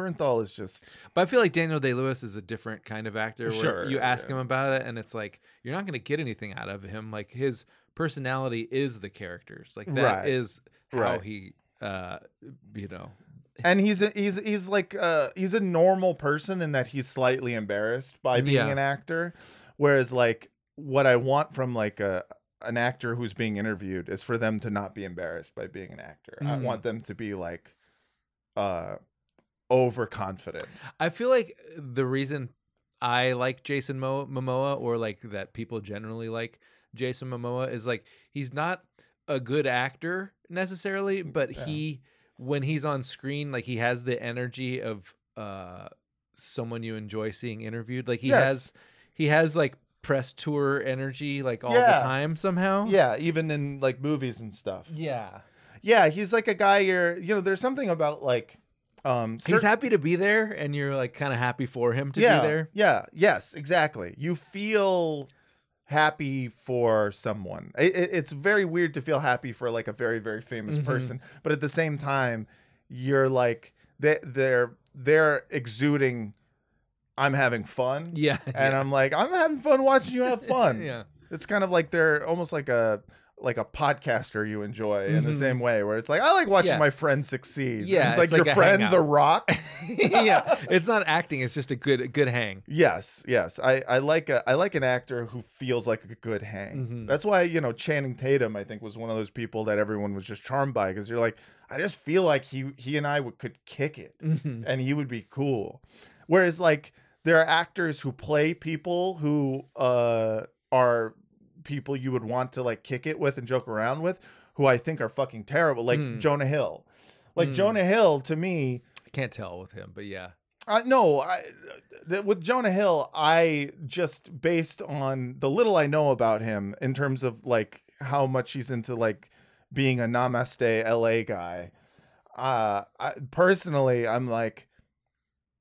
Bernthal is just But I feel like Daniel Day Lewis is a different kind of actor. Where Sure, you ask yeah. him about it, and it's like you're not going to get anything out of him. Like his personality is the characters. Like that is Right. how Right. he, uh, you know, and he's a, he's he's like uh he's a normal person in that he's slightly embarrassed by being Yeah. an actor whereas like what i want from like a an actor who's being interviewed is for them to not be embarrassed by being an actor i Mm. want them to be like uh overconfident I feel like the reason I like Jason Mo- Momoa or like that people generally like Jason Momoa is like he's not a good actor necessarily, but Yeah. he when he's on screen like he has the energy of uh someone you enjoy seeing interviewed. Like he Yes. has he has like press tour energy like all Yeah. the time somehow. yeah even in like movies and stuff Yeah. yeah he's like a guy you're you know there's something about like um He's happy to be there and you're like kind of happy for him to yeah, be there. Yeah, yes, exactly. You feel happy for someone. It, it- it's very weird to feel happy for like a very very famous Mhm. person, but at the same time, you're like they they're they're exuding. I'm having fun, Yeah. and I'm like I'm having fun watching you have fun. yeah. It's kind of like they're almost like a like a podcaster you enjoy in the Mhm. same way, where it's like I like watching Yeah. my friend succeed. Yeah, it's like it's like your a friend hangout. The Rock. yeah, it's not acting; it's just a good, a good hang. Yes, yes. I, I like a I like an actor who feels like a good hang. Mhm. That's why you know Channing Tatum I think was one of those people that everyone was just charmed by because you're like I just feel like he he and I would, could kick it Mhm. and he would be cool. Whereas like there are actors who play people who uh are people you would want to like kick it with and joke around with who I think are fucking terrible like Mm. Jonah Hill. Like Mm. Jonah Hill to me I can't tell with him, but yeah, uh, no, I, th- with Jonah Hill, I just based on the little I know about him in terms of like how much he's into like being a Namaste LA guy. Uh, I, personally, I'm like,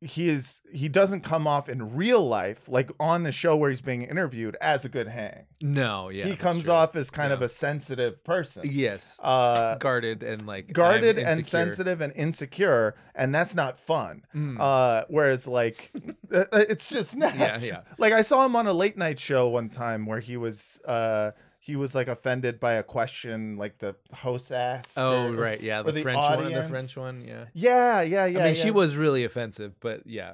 he is he doesn't come off in real life like on the show where he's being interviewed as a good hang. no, yeah, he comes true. off as kind of a sensitive person. yes, Uh, guarded and like guarded and sensitive and insecure, and that's not fun. Mm. Uh, whereas like uh, it's just not. yeah, yeah, Like I saw him on a late night show one time where he was uh he was like offended by a question like the host asked. Oh or- right, yeah, the, the French one, the. French one, yeah. Yeah, yeah, yeah. I mean, she was really offensive, but yeah,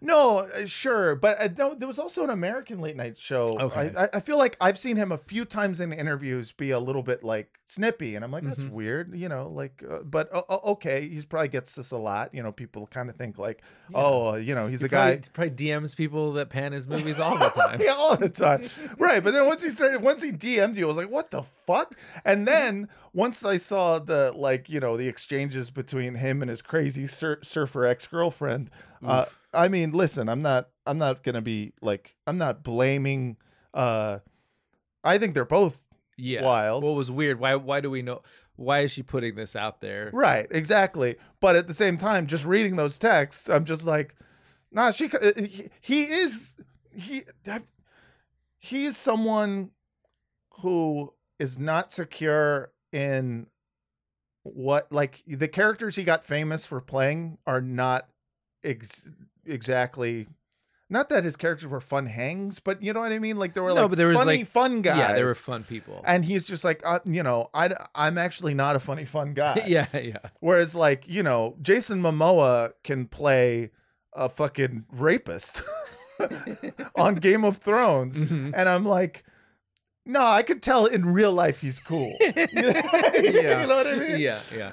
No, uh, sure, but uh, no, there was also an American late night show. Okay. I, I, I feel like I've seen him a few times in interviews be a little bit like snippy, and I'm like, that's Mhm. weird, you know, like, uh, but uh, uh, okay, he probably gets this a lot. You know, people kind of think like, Yeah. oh, you know, he's He a guy. probably, probably DMs people that pan his movies all the time. yeah, all the time. right. But then once he started, once he DM'd you, I was like, what the fuck? And then once I saw the, like, you know, the exchanges between him and his crazy sur- surfer ex girlfriend, uh. I mean, listen, I'm not, I'm not going to be like, I'm not blaming, uh, I think they're both yeah, wild. What was weird? Why? Why do we know? Why is she putting this out there? right. Exactly. But at the same time, just reading those texts, I'm just like, nah, she, uh, he, he is, he, he is someone who is not secure in what like the characters he got famous for playing are not ex- exactly not that his characters were fun hangs but you know what i mean like there were No, like but there was, funny like- fun guys Yeah, there were fun people. and he's just like uh, you know I, i'm actually not a funny fun guy yeah, yeah. whereas like you know jason momoa can play a fucking rapist on game of thrones Mhm. and I'm like, no, I could tell in real life he's cool. yeah. you know what I mean? yeah, yeah.